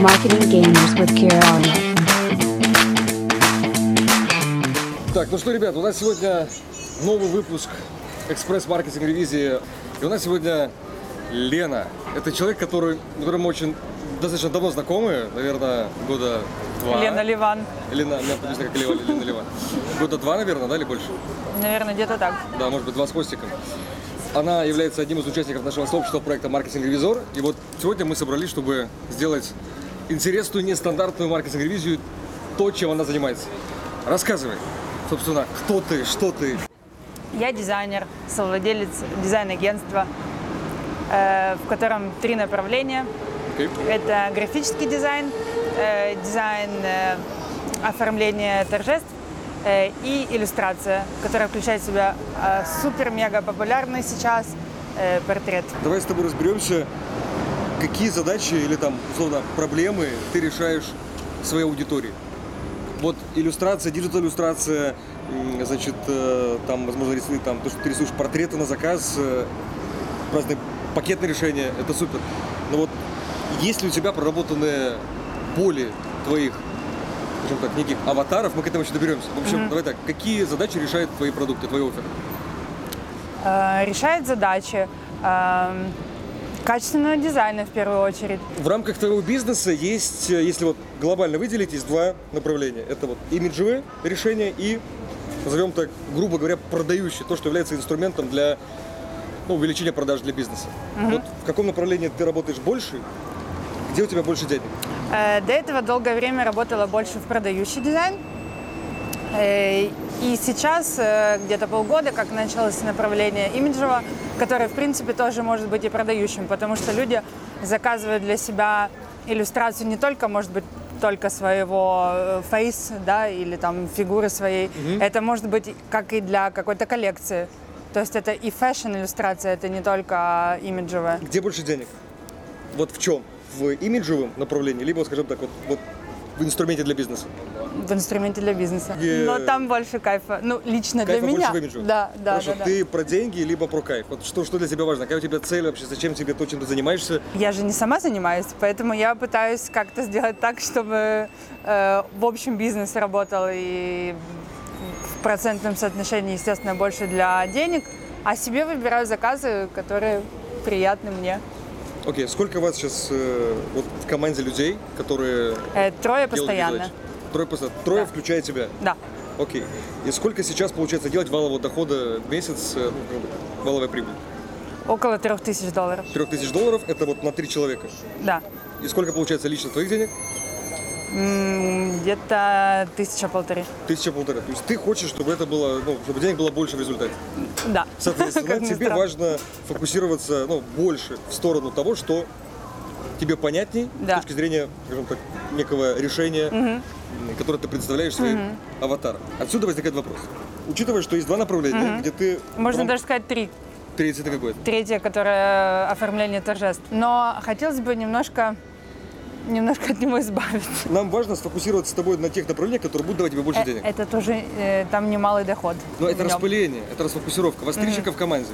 Marketing Gamers with Kira Elliott. Так, ну что, ребят, у нас сегодня новый выпуск экспресс-маркетинг ревизии. И у нас сегодня Лена. Это человек, который, которым мы очень достаточно давно знакомы, наверное, года два. Лена Ливан. Лена, меня знаю, как Лена, Лена Ливан. Года два, наверное, да, или больше? Наверное, где-то так. Да, может быть, два с хвостиком. Она является одним из участников нашего сообщества проекта «Маркетинг-ревизор». И вот сегодня мы собрались, чтобы сделать интересную, нестандартную маркетинг-ревизию, то, чем она занимается. Рассказывай, собственно, кто ты, что ты. Я дизайнер, совладелец дизайн-агентства, э, в котором три направления. Окей? Это графический дизайн, э, дизайн э, оформления торжеств и иллюстрация, которая включает в себя супер-мега популярный сейчас портрет. Давай с тобой разберемся, какие задачи или там, условно, проблемы ты решаешь своей аудитории. Вот иллюстрация, диджитал-иллюстрация, значит, э, там, возможно, рисует там, то, что ты рисуешь портреты на заказ, э, разные пакетные решения, это супер. Но вот есть ли у тебя проработанные боли твоих, скажем так, неких аватаров, мы к этому еще доберемся. В общем, давай так, какие задачи решают твои продукты, твои оферы? Э, решает задачи э, качественного дизайна в первую очередь. В рамках твоего бизнеса есть, э, если вот глобально выделить, есть два направления. Это вот имиджевые решения и, назовем так, грубо говоря, продающие, то, что является инструментом для ну, увеличения продаж для бизнеса. Вот в каком направлении ты работаешь больше, где у тебя больше денег? Э, До этого долгое время работала больше в продающий дизайн. Э, И сейчас, где-то полгода, как началось направление имиджево, которое, в принципе, тоже может быть и продающим, потому что люди заказывают для себя иллюстрацию не только, может быть, только своего э, фейс, да, или там фигуры своей. Это может быть как и для какой-то коллекции. То есть это и фэшн-иллюстрация, это не только имиджевая. Где больше денег? Вот в чем? В имиджевом направлении, либо, скажем так, вот, вот в инструменте для бизнеса? В инструменте для бизнеса. Е- Но там больше кайфа. Ну, лично Кайфа для меня. больше в? Да, да, Хорошо, да, да. ты про деньги, либо про кайф? Вот что, что для тебя важно? Какая у тебя цель вообще? Зачем тебе то, чем ты занимаешься? Я же не сама занимаюсь, поэтому я пытаюсь как-то сделать так, чтобы э, в общем бизнес работал и в процентном соотношении, естественно, больше для денег, а себе выбираю заказы, которые приятны мне. Окей, сколько у вас сейчас э, вот в команде людей, которые Э, трое постоянно. задачи? Трое постоянно. Трое, Да. включая тебя. Да. Окей. И сколько сейчас получается делать валового дохода в месяц, э, ну, валовая прибыль? Около трех тысяч долларов. Трех тысяч долларов это вот на три человека. Да. И сколько получается лично твоих денег? Где-то тысяча-полторы. Тысяча полтора. То есть ты хочешь, чтобы это было, ну, чтобы денег было больше в результате. Да. Соответственно, тебе важно фокусироваться ну, больше в сторону того, что тебе понятней Да. с точки зрения, скажем так, некого решения, м, которое ты представляешь своим аватаром. Отсюда возникает вопрос. Учитывая, что есть два направления, где ты... Можно прям- даже сказать три. Третье это какое? Третье, которое оформление торжеств. Но хотелось бы немножко, немножко от него избавиться. Нам важно сфокусироваться с тобой на тех направлениях, которые будут давать тебе больше Э, денег. Это тоже э, там немалый доход. Но это распыление, это расфокусировка. Вас три человека в команде.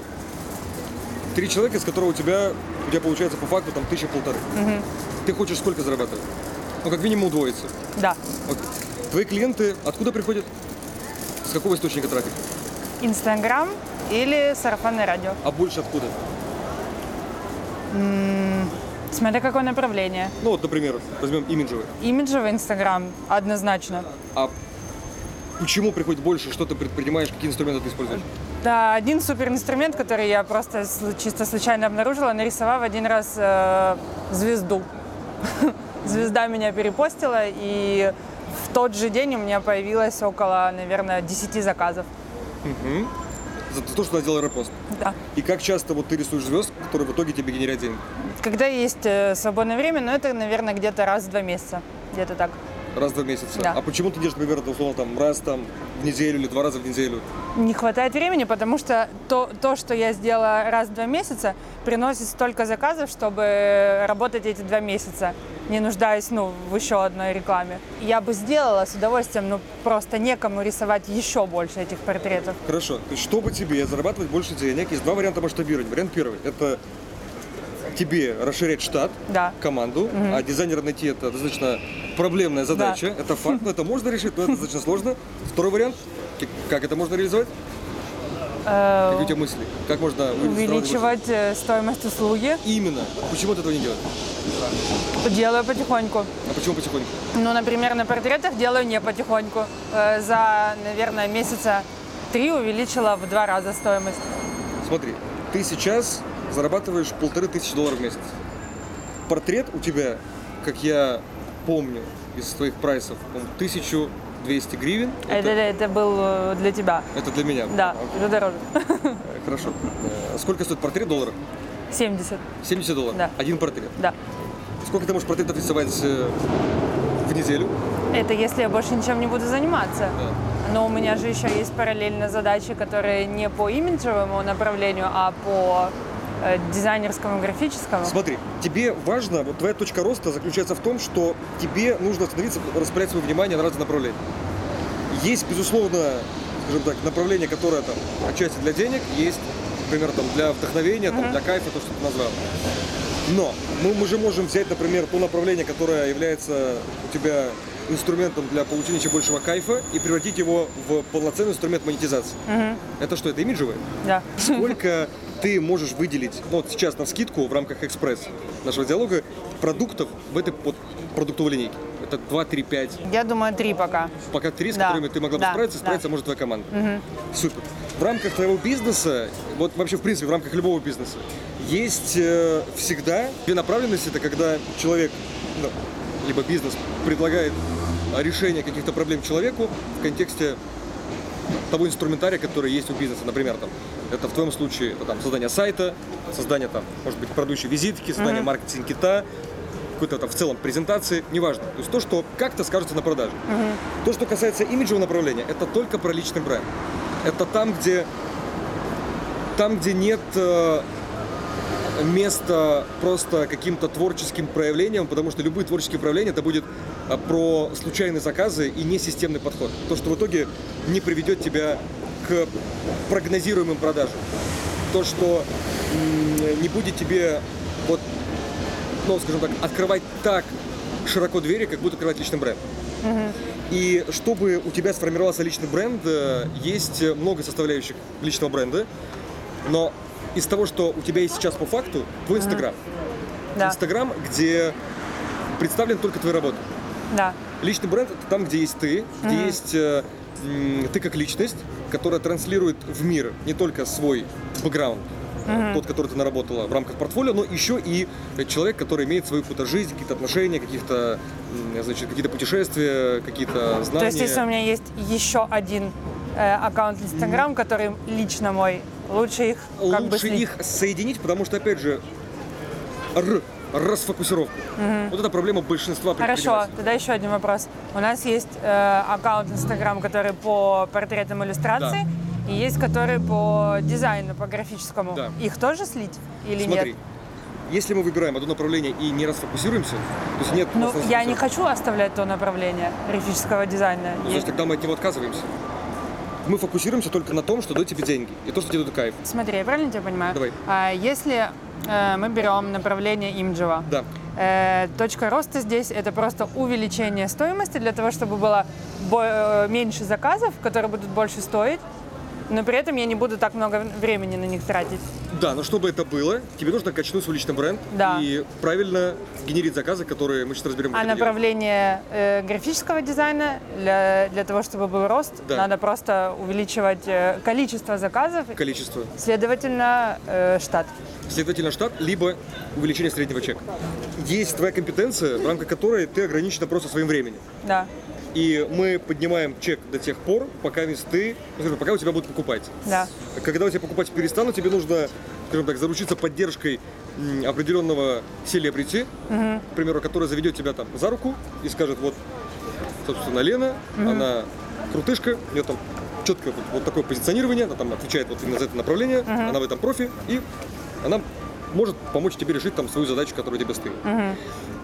Три человека, из которого у тебя, у тебя получается по факту там тысяча полторы. Ты хочешь сколько зарабатывать? Ну, как минимум удвоиться. Да. Вот. Твои клиенты откуда приходят? С какого источника трафика? Инстаграм или сарафанное радио. А больше откуда? Смотря какое направление. Ну вот, например, возьмем имиджевый. Имиджевый Инстаграм однозначно. А почему приходит больше? Что ты предпринимаешь? Какие инструменты ты используешь? Да, один супер инструмент, который я просто чисто случайно обнаружила, нарисовав один раз э, звезду. Звезда меня перепостила, и в тот же день у меня появилось около, наверное, 10 заказов. За то, что она репост. Да. И как часто вот ты рисуешь звезд, которые в итоге тебе генерят деньги? Когда есть э, свободное время, но это, наверное, где-то раз в два месяца. Где-то так. Раз в два месяца. Да. А почему ты держишь примерно, условно, там, раз там в неделю или два раза в неделю? Не хватает времени, потому что то, то, что я сделала раз в два месяца, приносит столько заказов, чтобы работать эти два месяца, не нуждаясь ну, в еще одной рекламе. Я бы сделала с удовольствием, но просто некому рисовать еще больше этих портретов. Хорошо. То есть, чтобы тебе зарабатывать больше денег, есть два варианта масштабирования. Вариант первый – это тебе расширять штат, Да. команду, а дизайнера найти это достаточно проблемная задача. Да. Это факт, но это можно решить, но это достаточно сложно. Второй вариант, как это можно реализовать? Э, Какие у тебя мысли? Как можно увеличивать э, стоимость услуги. Именно. Почему ты этого не делаешь? Делаю потихоньку. А почему потихоньку? Ну, например, на портретах делаю не потихоньку. Э, За, наверное, месяца три увеличила в два раза стоимость. Смотри, ты сейчас зарабатываешь полторы тысячи долларов в месяц. Портрет у тебя, как я помню из твоих прайсов, по-моему, 1200 гривен. Это, это был э, для тебя. это для меня. Да, Окей. это дороже. Э, Хорошо. Э, Сколько стоит портрет долларов? 70, 70 долларов. Да. Один портрет. да. Сколько ты можешь портретов рисовать в неделю? Это если я больше ничем не буду заниматься. Да. Но у меня же еще есть параллельно задачи, которые не по имиджевому направлению, а по дизайнерскому, графическому. Смотри, тебе важно, вот твоя точка роста заключается в том, что тебе нужно остановиться, распределять свое внимание на разные направления. Есть, безусловно, скажем так, направление, которое там отчасти для денег, есть, например, там для вдохновения, там, для кайфа, то, что ты назвал. Но мы, мы же можем взять, например, то направление, которое является у тебя инструментом для получения еще большего кайфа и превратить его в полноценный инструмент монетизации. Это что, это имиджевое? Да. Сколько ты можешь выделить, ну, вот сейчас на скидку в рамках экспресс нашего диалога, продуктов в этой под продуктовой линейке? Это 2, 3, 5. Я думаю, три пока. Пока три, с Да, которыми ты могла бы да, справиться, да. справиться может твоя команда. Супер. В рамках твоего бизнеса, вот вообще в принципе в рамках любого бизнеса, есть э, всегда две направленности. Это когда человек, ну, либо бизнес предлагает решение каких-то проблем человеку в контексте того инструментария, который есть у бизнеса. Например, там, это в твоем случае это, там, создание сайта, создание, там, может быть, продающей визитки, создание маркетинг-кита, какой-то там в целом презентации, неважно. То есть то, что как-то скажется на продаже. То, что касается имиджевого направления, это только про личный бренд. Это там, где, там, где нет э, места просто каким-то творческим проявлениям, потому что любые творческие проявления это будет про случайные заказы и несистемный подход. То, что в итоге не приведет тебя к прогнозируемым продажам. То, что не будет тебе вот, ну, скажем так, открывать так широко двери, как будто открывать личный бренд. И чтобы у тебя сформировался личный бренд, э, есть много составляющих личного бренда. Но из того, что у тебя есть сейчас по факту, твой Инстаграм. Да. Инстаграм, где представлены только твои работы. Да. Личный бренд это там, где есть ты, где есть э, ты как личность, которая транслирует в мир не только свой бэкграунд, э, тот, который ты наработала в рамках портфолио, но еще и человек, который имеет свою какую-то жизнь, какие-то отношения, каких-то, значит, какие-то путешествия, какие-то знания. То есть, если у меня есть еще один э, аккаунт Инстаграм, который лично мой, лучше их как бы Лучше слить. их соединить, потому что, опять же, р, расфокусировка. Вот это проблема большинства Хорошо, тогда еще один вопрос. У нас есть э, аккаунт Инстаграм, который по портретам иллюстрации, и есть который по дизайну, по графическому. Да. Их тоже слить или Смотри, нет? если мы выбираем одно направление и не расфокусируемся, то есть нет... Ну, я не хочу оставлять то направление графического дизайна. ну, значит, тогда мы от него отказываемся. Мы фокусируемся только на том, что дает тебе деньги, и то, что тебе дает кайф. Смотри, я правильно тебя понимаю? Давай. А, если э, мы берем направление имиджево, Да. Э, точка роста здесь это просто увеличение стоимости для того, чтобы было э, меньше заказов, которые будут больше стоить, но при этом я не буду так много времени на них тратить. Да, но чтобы это было, тебе нужно качнуть свой личный бренд Да. и правильно генерить заказы, которые мы сейчас разберем. А направление э, графического дизайна для, для того, чтобы был рост, Да. надо просто увеличивать э, количество заказов, Количество. следовательно, э, штат. Следовательно, штат, либо увеличение среднего чека. Есть твоя компетенция, в рамках которой ты ограничена просто своим временем. Да, И мы поднимаем чек до тех пор, пока ты, скажем, пока у тебя будут покупать. да. Когда у тебя покупать перестанут, тебе нужно, скажем так, заручиться поддержкой определенного селебрити, к примеру, который заведет тебя там за руку и скажет, вот, собственно, Лена, она крутышка, у нее там четкое вот, вот такое позиционирование, она там отвечает вот именно за это направление, она в этом профи, и она может помочь тебе решить там свою задачу, которая тебе стоит.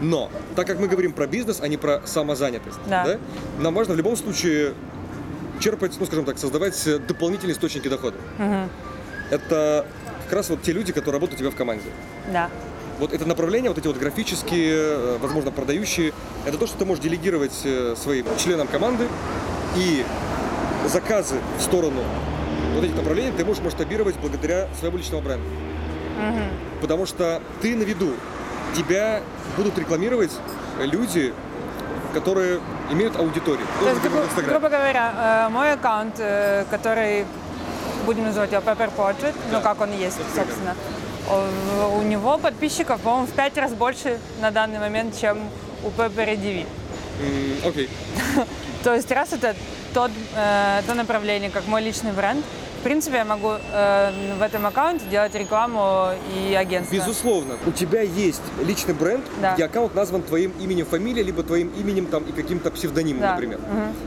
Но, так как мы говорим про бизнес, а не про самозанятость, Да. нам важно в любом случае черпать, ну, скажем так, создавать э, дополнительные источники дохода. Это как раз вот те люди, которые работают у тебя в команде. Да. Вот это направление, вот эти вот графические, э, возможно, продающие, это то, что ты можешь делегировать э, своим членам команды и заказы в сторону вот этих направлений ты можешь масштабировать благодаря своему личному бренду. Потому что ты на виду. Тебя будут рекламировать люди, которые имеют аудиторию. То есть, например, в гру- Инстаграме. грубо говоря, э, мой аккаунт, э, который, будем называть его Pepper Portrait, ну как он есть, примерно. собственно, у него подписчиков, по-моему, в пять раз больше на данный момент, чем у Pepper DV. Окей. То есть раз это тот, э, то направление, как мой личный бренд, в принципе, я могу э, в этом аккаунте делать рекламу и агентство. Безусловно, у тебя есть личный бренд, Да. где аккаунт назван твоим именем, фамилией, либо твоим именем там и каким-то псевдонимом, Да. например.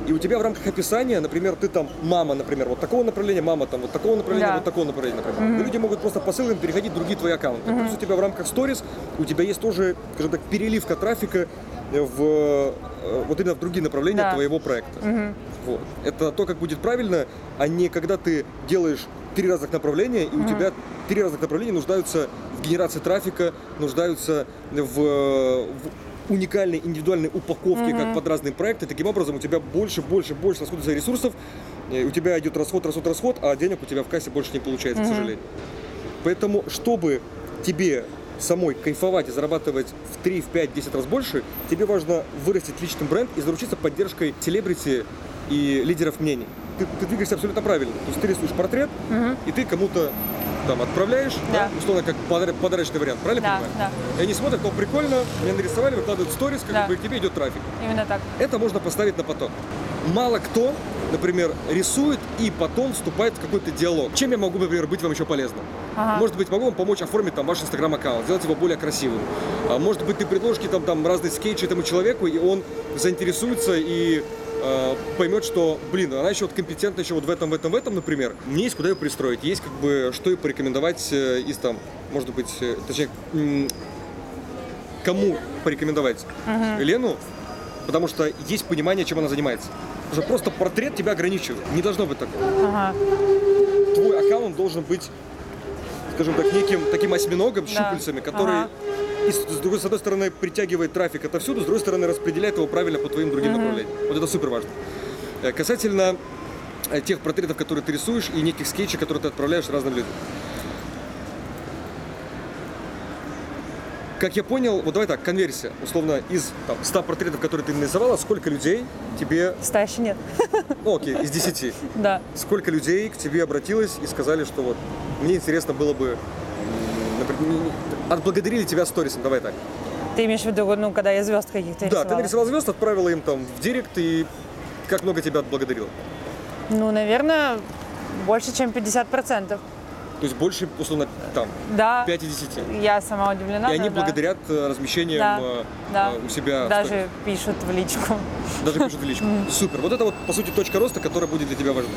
И у тебя в рамках описания, например, ты там мама, например, вот такого направления, мама там вот такого направления, Да. вот такого направления, например. И люди могут просто по ссылкам переходить в другие твои аккаунты. Плюс у тебя в рамках сторис у тебя есть тоже, скажем так, переливка трафика в э, вот именно в другие направления Да. твоего проекта. Вот. Это то, как будет правильно, а не когда ты делаешь три разных направления, и у тебя три разных направления нуждаются в генерации трафика, нуждаются в, в уникальной индивидуальной упаковке, как под разные проекты. Таким образом, у тебя больше, больше, больше расходуется ресурсов, и у тебя идет расход, расход, расход, а денег у тебя в кассе больше не получается, к сожалению. Поэтому, чтобы тебе самой кайфовать и зарабатывать в 3, в 5, 10 раз больше, тебе важно вырастить личный бренд и заручиться поддержкой селебрити и лидеров мнений. Ты, ты двигаешься абсолютно правильно. То есть ты рисуешь портрет, и ты кому-то там отправляешь, да. Да. условно, как подар- подарочный вариант, правильно Да, понимаю? да. И они смотрят, о, прикольно, меня нарисовали, выкладывают сторис, как Да. бы к тебе идет трафик. Именно так. Это можно поставить на поток. Мало кто, например, рисует и потом вступает в какой-то диалог. Чем я могу, например, быть вам еще полезным? Ага. Может быть, могу вам помочь оформить там ваш инстаграм-аккаунт, сделать его более красивым. А может быть, ты предложишь там, там разные скетчи этому человеку, и он заинтересуется и э, поймет, что, блин, она еще вот компетентна еще вот в этом, в этом, в этом, например. Мне есть куда ее пристроить, есть как бы что ей порекомендовать э, из там, может быть, э, точнее, м, кому порекомендовать Лену, потому что есть понимание, чем она занимается. Потому что просто портрет тебя ограничивает. Не должно быть такого. Ага. Твой аккаунт должен быть, скажем так, неким таким осьминогом щупальцами, который Ага. и с, с другой, с одной стороны притягивает трафик отовсюду, с другой стороны распределяет его правильно по твоим другим направлениям. Вот это супер важно. Э, Касательно э, тех портретов, которые ты рисуешь, и неких скетчей, которые ты отправляешь разным людям. Как я понял, вот давай так, конверсия. Условно, из там, 100 портретов, которые ты нарисовала, сколько людей тебе... Ста еще нет. Ну, окей, из 10. Да. Сколько людей к тебе обратилось и сказали, что вот мне интересно было бы, например, отблагодарили тебя сторисом, давай так. Ты имеешь в виду, ну, когда я звезд каких-то Да, рисовала? ты нарисовал звезд, отправила им там в директ и как много тебя отблагодарило? Ну, наверное, больше, чем 50%. То есть больше, условно, там, Да. 5 из 10. Я сама удивлена. И они да. благодарят э, размещением Да, э, да. э, у себя. в Даже сторис. пишут в личку. Даже пишут в личку. Супер. Вот это вот, по сути, точка роста, которая будет для тебя важна.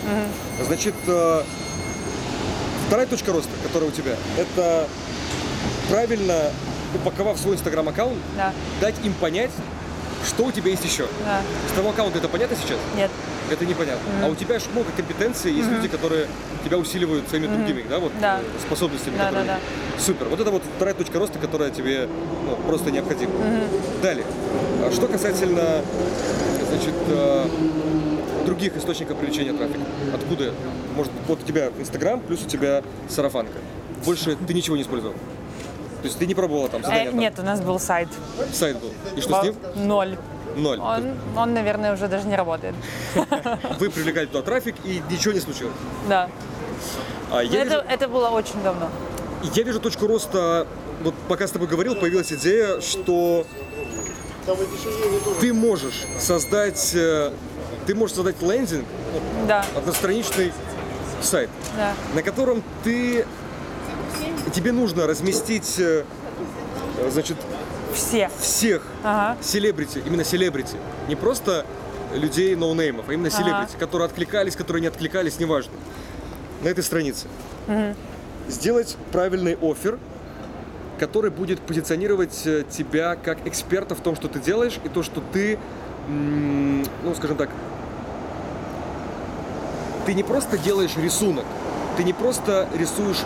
Значит, вторая точка роста, которая у тебя, это правильно упаковав свой инстаграм-аккаунт, Да. дать им понять, что у тебя есть еще. Да. С того аккаунта это понятно сейчас? Нет. Это непонятно. А у тебя же много компетенций, есть люди, которые тебя усиливают своими другими, да, вот Да. э, способностями. Да, которые да, есть. Супер. Вот это вот вторая точка роста, которая тебе ну, просто необходима. Далее. А Что касательно, значит, э, других источников привлечения трафика. Откуда? Может, вот у тебя Инстаграм, плюс у тебя сарафанка. Больше ты ничего не использовал. То есть ты не пробовала там Э, задания? там? нет, у нас был сайт. Сайт был. И что с ним? Ноль. Ноль. Он, он, наверное, уже даже не работает. Вы привлекали туда трафик, и ничего не случилось. Да. А я, это, вижу, это было очень давно. я вижу точку роста, вот пока с тобой говорил, появилась идея, что ты можешь создать, э, ты можешь создать лендинг, Да, одностраничный сайт, да. на котором ты, тебе нужно разместить, э, значит, Все. всех Ага. селебрити, именно селебрити, не просто людей ноунеймов, а именно Ага. селебрити, которые откликались, которые не откликались, неважно, на этой странице. Сделать правильный офер, который будет позиционировать э, тебя как эксперта в том, что ты делаешь, и то, что ты, ну, скажем так, ты не просто делаешь рисунок, ты не просто рисуешь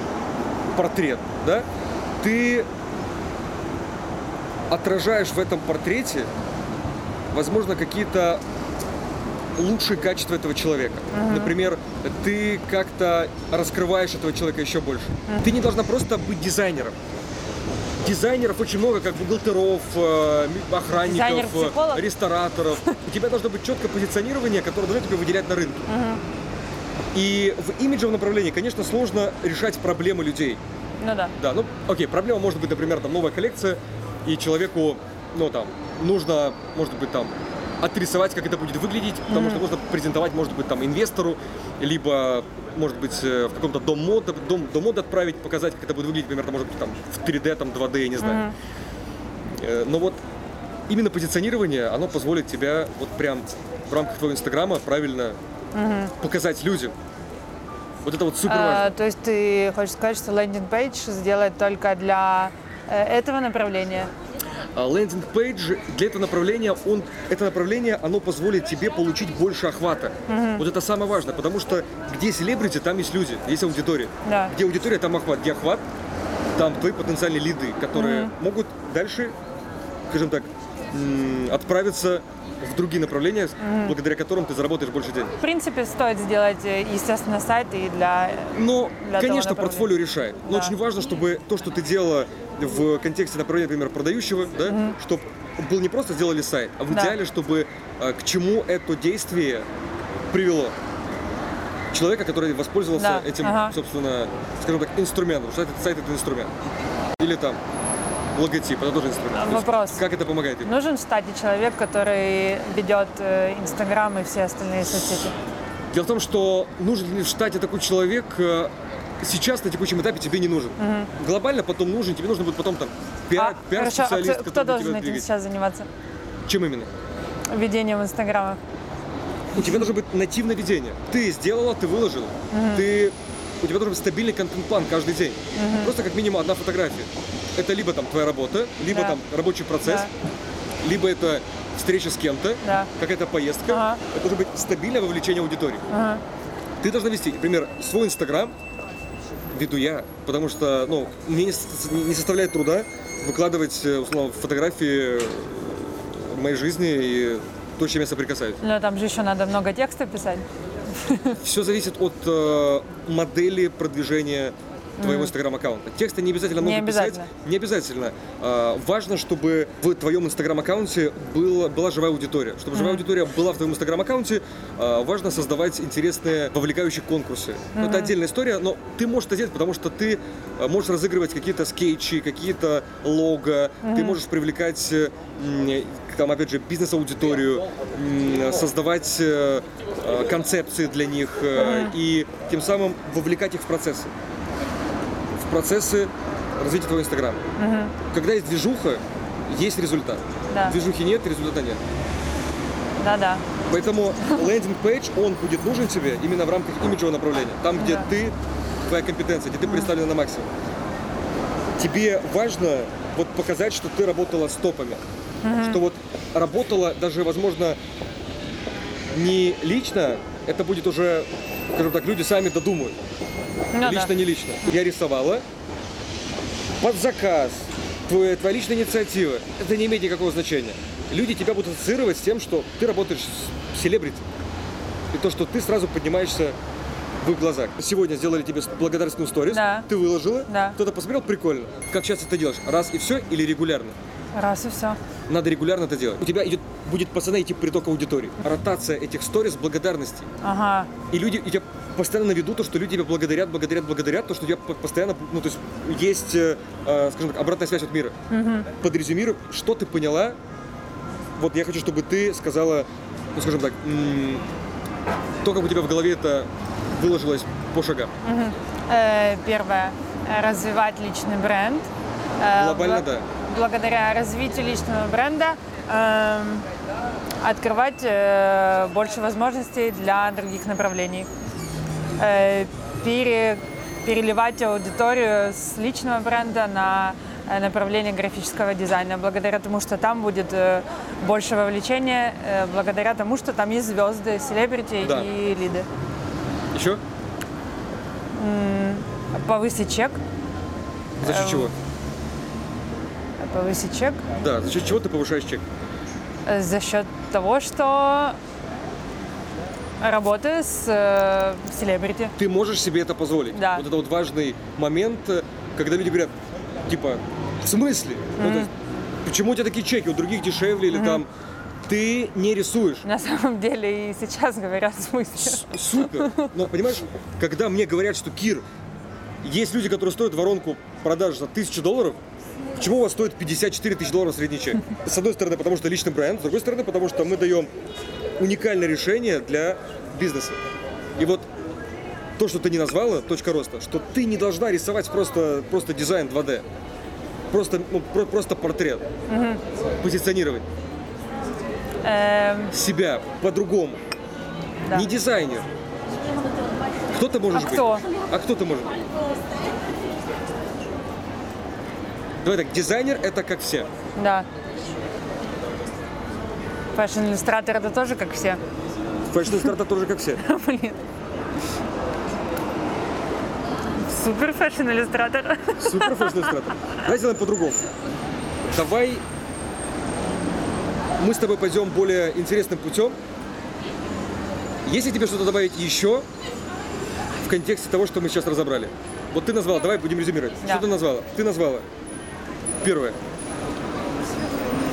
портрет, да, ты отражаешь в этом портрете, возможно, какие-то лучшие качества этого человека. Например, ты как-то раскрываешь этого человека еще больше. Ты не должна просто быть дизайнером. Дизайнеров очень много, как бухгалтеров, э, охранников, рестораторов. У тебя должно быть четкое позиционирование, которое должно тебя выделять на рынке. И в имиджевом направлении, конечно, сложно решать проблемы людей. Ну да. Да, ну, окей, проблема может быть, например, там новая коллекция, и человеку, ну, там, нужно, может быть, там, отрисовать, как это будет выглядеть, потому что нужно презентовать, может быть, там, инвестору, либо, может быть, э, в каком-то дом мод, дом, дом мод отправить, показать, как это будет выглядеть, например, там, может быть, там, в 3D, там, 2D, я не знаю. Э, Но вот именно позиционирование, оно позволит тебя вот прям в рамках твоего инстаграма правильно показать людям. Вот это вот супер важно. А, то есть ты хочешь сказать, что landing page сделать только для э, этого направления? А Landing page для этого направления, он, это направление, оно позволит тебе получить больше охвата. Вот это самое важное, потому что где селебрити, там есть люди, есть аудитория. Да. Где аудитория, там охват. Где охват, там твои потенциальные лиды, которые могут дальше, скажем так, отправиться в другие направления, благодаря которым ты заработаешь больше денег. В принципе, стоит сделать, э, естественно, сайт и для... Того конечно, портфолио решает. Но Да. очень важно, чтобы то, что ты делала в контексте направления, например, продающего, да, чтобы был не просто сделали сайт, а в Да. идеале, чтобы э, к чему это действие привело человека, который воспользовался Да, этим, ага. собственно, скажем так, инструментом. Этот сайт это инструмент. Или там логотип, это тоже инструмент. То есть Вопрос. Как это помогает им? Нужен в штате человек, который ведет э, Инстаграм и все остальные соцсети. Дело в том, что нужен ли в штате такой человек, э, сейчас на текущем этапе тебе не нужен. Глобально потом нужен, тебе нужно будет потом там пиар, А, хорошо, а специалист, кто, кто будет должен этим двигать. сейчас заниматься? Чем именно? Ведением Инстаграма. У тебя должно быть нативное ведение. Ты сделала, ты выложила. Ты, у тебя должен быть стабильный контент-план каждый день. Просто как минимум одна фотография. Это либо там твоя работа, либо Да. там рабочий процесс, Да. либо это встреча с кем-то, Да. какая-то поездка. Ага. Это должно быть стабильное вовлечение аудитории. Ага. Ты должна вести, например, свой Инстаграм веду я, потому что, ну, мне не, составляет труда выкладывать, э, условно, фотографии моей жизни и то, чем я соприкасаюсь. Но там же еще надо много текста писать. Все зависит от э, модели продвижения твоего инстаграм-аккаунта. Тексты не обязательно Не много писать. обязательно. Не обязательно. А, важно, чтобы в твоем инстаграм-аккаунте было, была живая аудитория. Чтобы живая аудитория была в твоем инстаграм-аккаунте, а, важно создавать интересные, вовлекающие конкурсы. Ну, Это отдельная история, но ты можешь это делать, потому что ты а, можешь разыгрывать какие-то скетчи, какие-то лого, ты можешь привлекать, э, там, опять же, бизнес-аудиторию, создавать э, э, концепции для них э, и тем самым вовлекать их в процессы в процессы развития твоего инстаграма. Когда есть движуха, есть результат. Да. Движухи нет, результата нет. Да-да. Поэтому лендинг-пейдж, он будет нужен тебе именно в рамках имиджевого направления. Там, где Да. ты, твоя компетенция, где ты представлена на максимум. Тебе важно вот показать, что ты работала с топами. Что вот работала даже, возможно, не лично, это будет уже, скажем так, люди сами додумают. Ну лично, да. не лично. Я рисовала под заказ, твоя, твоя личная инициатива. Это не имеет никакого значения. Люди тебя будут ассоциировать с тем, что ты работаешь с селебрити. И то, что ты сразу поднимаешься в их глазах. Сегодня сделали тебе благодарственную сторис, Да. ты выложила, Да. кто-то посмотрел, прикольно. Как часто это делаешь? Раз и все или регулярно? Раз и все. Надо регулярно это делать. У тебя идет, будет постоянно идти приток аудитории. Ротация этих сторис благодарности. Ага. И люди у тебя постоянно на виду то, что люди тебя благодарят, благодарят, благодарят, то, что у тебя по- постоянно, ну, то есть есть, э, э, скажем так, обратная связь от мира. Подрезюмируй, что ты поняла. Вот я хочу, чтобы ты сказала, ну, скажем так, м, то, как у тебя в голове это выложилось по шагам. Э, Первое. Развивать личный бренд. Э, Глобально, да. Благодаря развитию личного бренда эм, открывать э, больше возможностей для других направлений. Э, пере- переливать аудиторию с личного бренда на э, направление графического дизайна, благодаря тому, что там будет больше вовлечения, благодаря тому, что там есть звезды, селебрити Да. и лиды. Еще? Повысить чек, За счет чего? Повысить чек Да, за счет чего ты повышаешь чек? э, за счет того, что работаю с э, селебрити. Ты можешь себе это позволить. Да. Вот это вот важный момент, э, когда люди говорят, типа, в смысле? Ну, то есть, почему у тебя такие чеки, у других дешевле или там ты не рисуешь? На самом деле и сейчас говорят в смысле. С- Супер. Но понимаешь, когда мне говорят, что Кир, есть люди, которые стоят воронку продаж за тысячу долларов, почему у вас стоит 54 тысячи долларов средний чек? С одной стороны, потому что личный бренд, с другой стороны, потому что мы даем уникальное решение для бизнеса. И вот то, что ты не назвала, точка роста, что ты не должна рисовать просто, просто дизайн 2D. Просто, ну, про- просто портрет. Позиционировать Эм, себя по-другому. да. Не дизайнер. Кто ты можешь А быть? кто? А кто ты можешь быть? Давай так, дизайнер это как все. Да. Fashion-иллюстратор это тоже как все. Fashion старта тоже как все. Блин. Супер fashion-иллюстратор. Супер fashion иллюстратор. Давай сделаем по-другому. Давай мы с тобой пойдем более интересным путем. Если тебе что-то добавить еще в контексте того, что мы сейчас разобрали. Вот ты назвала, давай будем резюмировать. Да. Что ты назвала? Ты назвала. Первое.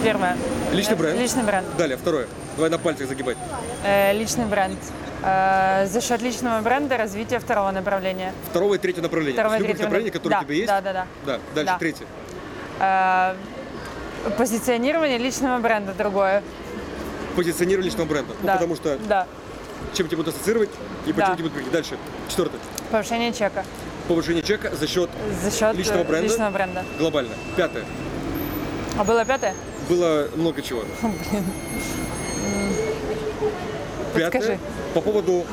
Первое. Личный бренд. Личный бренд. Далее, второе. Давай на пальцах загибать. Э, личный бренд. Э, за счет личного бренда развитие второго направления. Второго и третьего направления. Второго и третьего направлений, которые да, у тебя есть. Да, да, да. Да, дальше Да. третье. Э, позиционирование личного бренда другое. Позиционирование личного бренда. Ну, да. потому что Да. чем тебя будут ассоциировать и почему Да. тебе будут. Дальше. Четвертое. Повышение чека. Повышение чека за счет За счет Личного бренда? личного бренда. глобально. Пятое. А было пятое? Было много чего. Пятое. Подскажи. По поводу,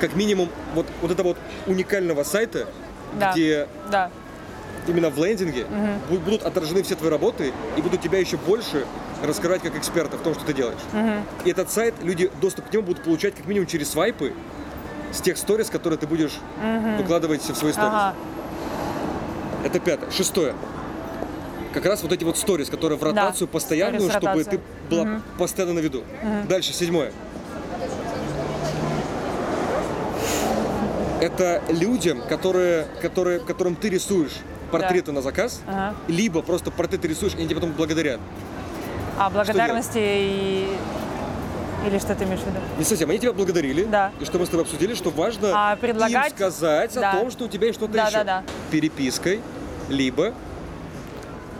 как минимум, вот, вот этого вот уникального сайта, Да. где Да. именно в лендинге бу- будут отражены все твои работы и будут тебя еще больше раскрывать как эксперта в том, что ты делаешь. И этот сайт, люди доступ к нему будут получать как минимум через свайпы с тех сторис, которые ты будешь выкладывать в свои сторис. Ага. Это пятое. Шестое. Как раз вот эти вот сторис, которые в ротацию постоянную, сторис в чтобы ротацию. ты была постоянно на виду. Дальше, седьмое. Это людям, которые, которые, которым ты рисуешь портреты на заказ, Ага. либо просто портреты рисуешь, и они тебе потом благодарят. А благодарности и... Или что ты имеешь в виду? Не совсем, они тебя благодарили, Да. и что мы с тобой обсудили, что важно А предлагать- им сказать Да. о том, что у тебя есть что-то Да, еще. да, да. Перепиской, либо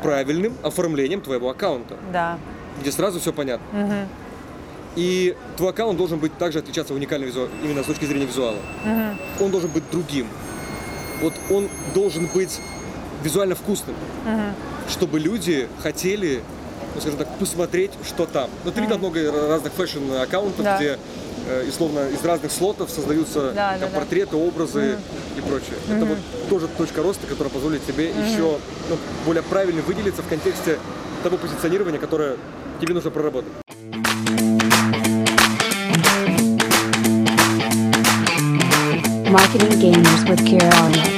правильным оформлением твоего аккаунта. Да. где сразу все понятно. И твой аккаунт должен быть также отличаться уникально визуа- именно с точки зрения визуала. Он должен быть другим. Вот он должен быть визуально вкусным, чтобы люди хотели, ну, скажем так, посмотреть, что там. Ну, ты видел много ра- разных fashion-аккаунтов, Да. где э, и словно из разных слотов создаются Да, там, да, да. портреты, образы и прочее. Это вот тоже точка роста, которая позволит тебе еще ну, более правильно выделиться в контексте того позиционирования, которое тебе нужно проработать. Marketing Gamers with Kira.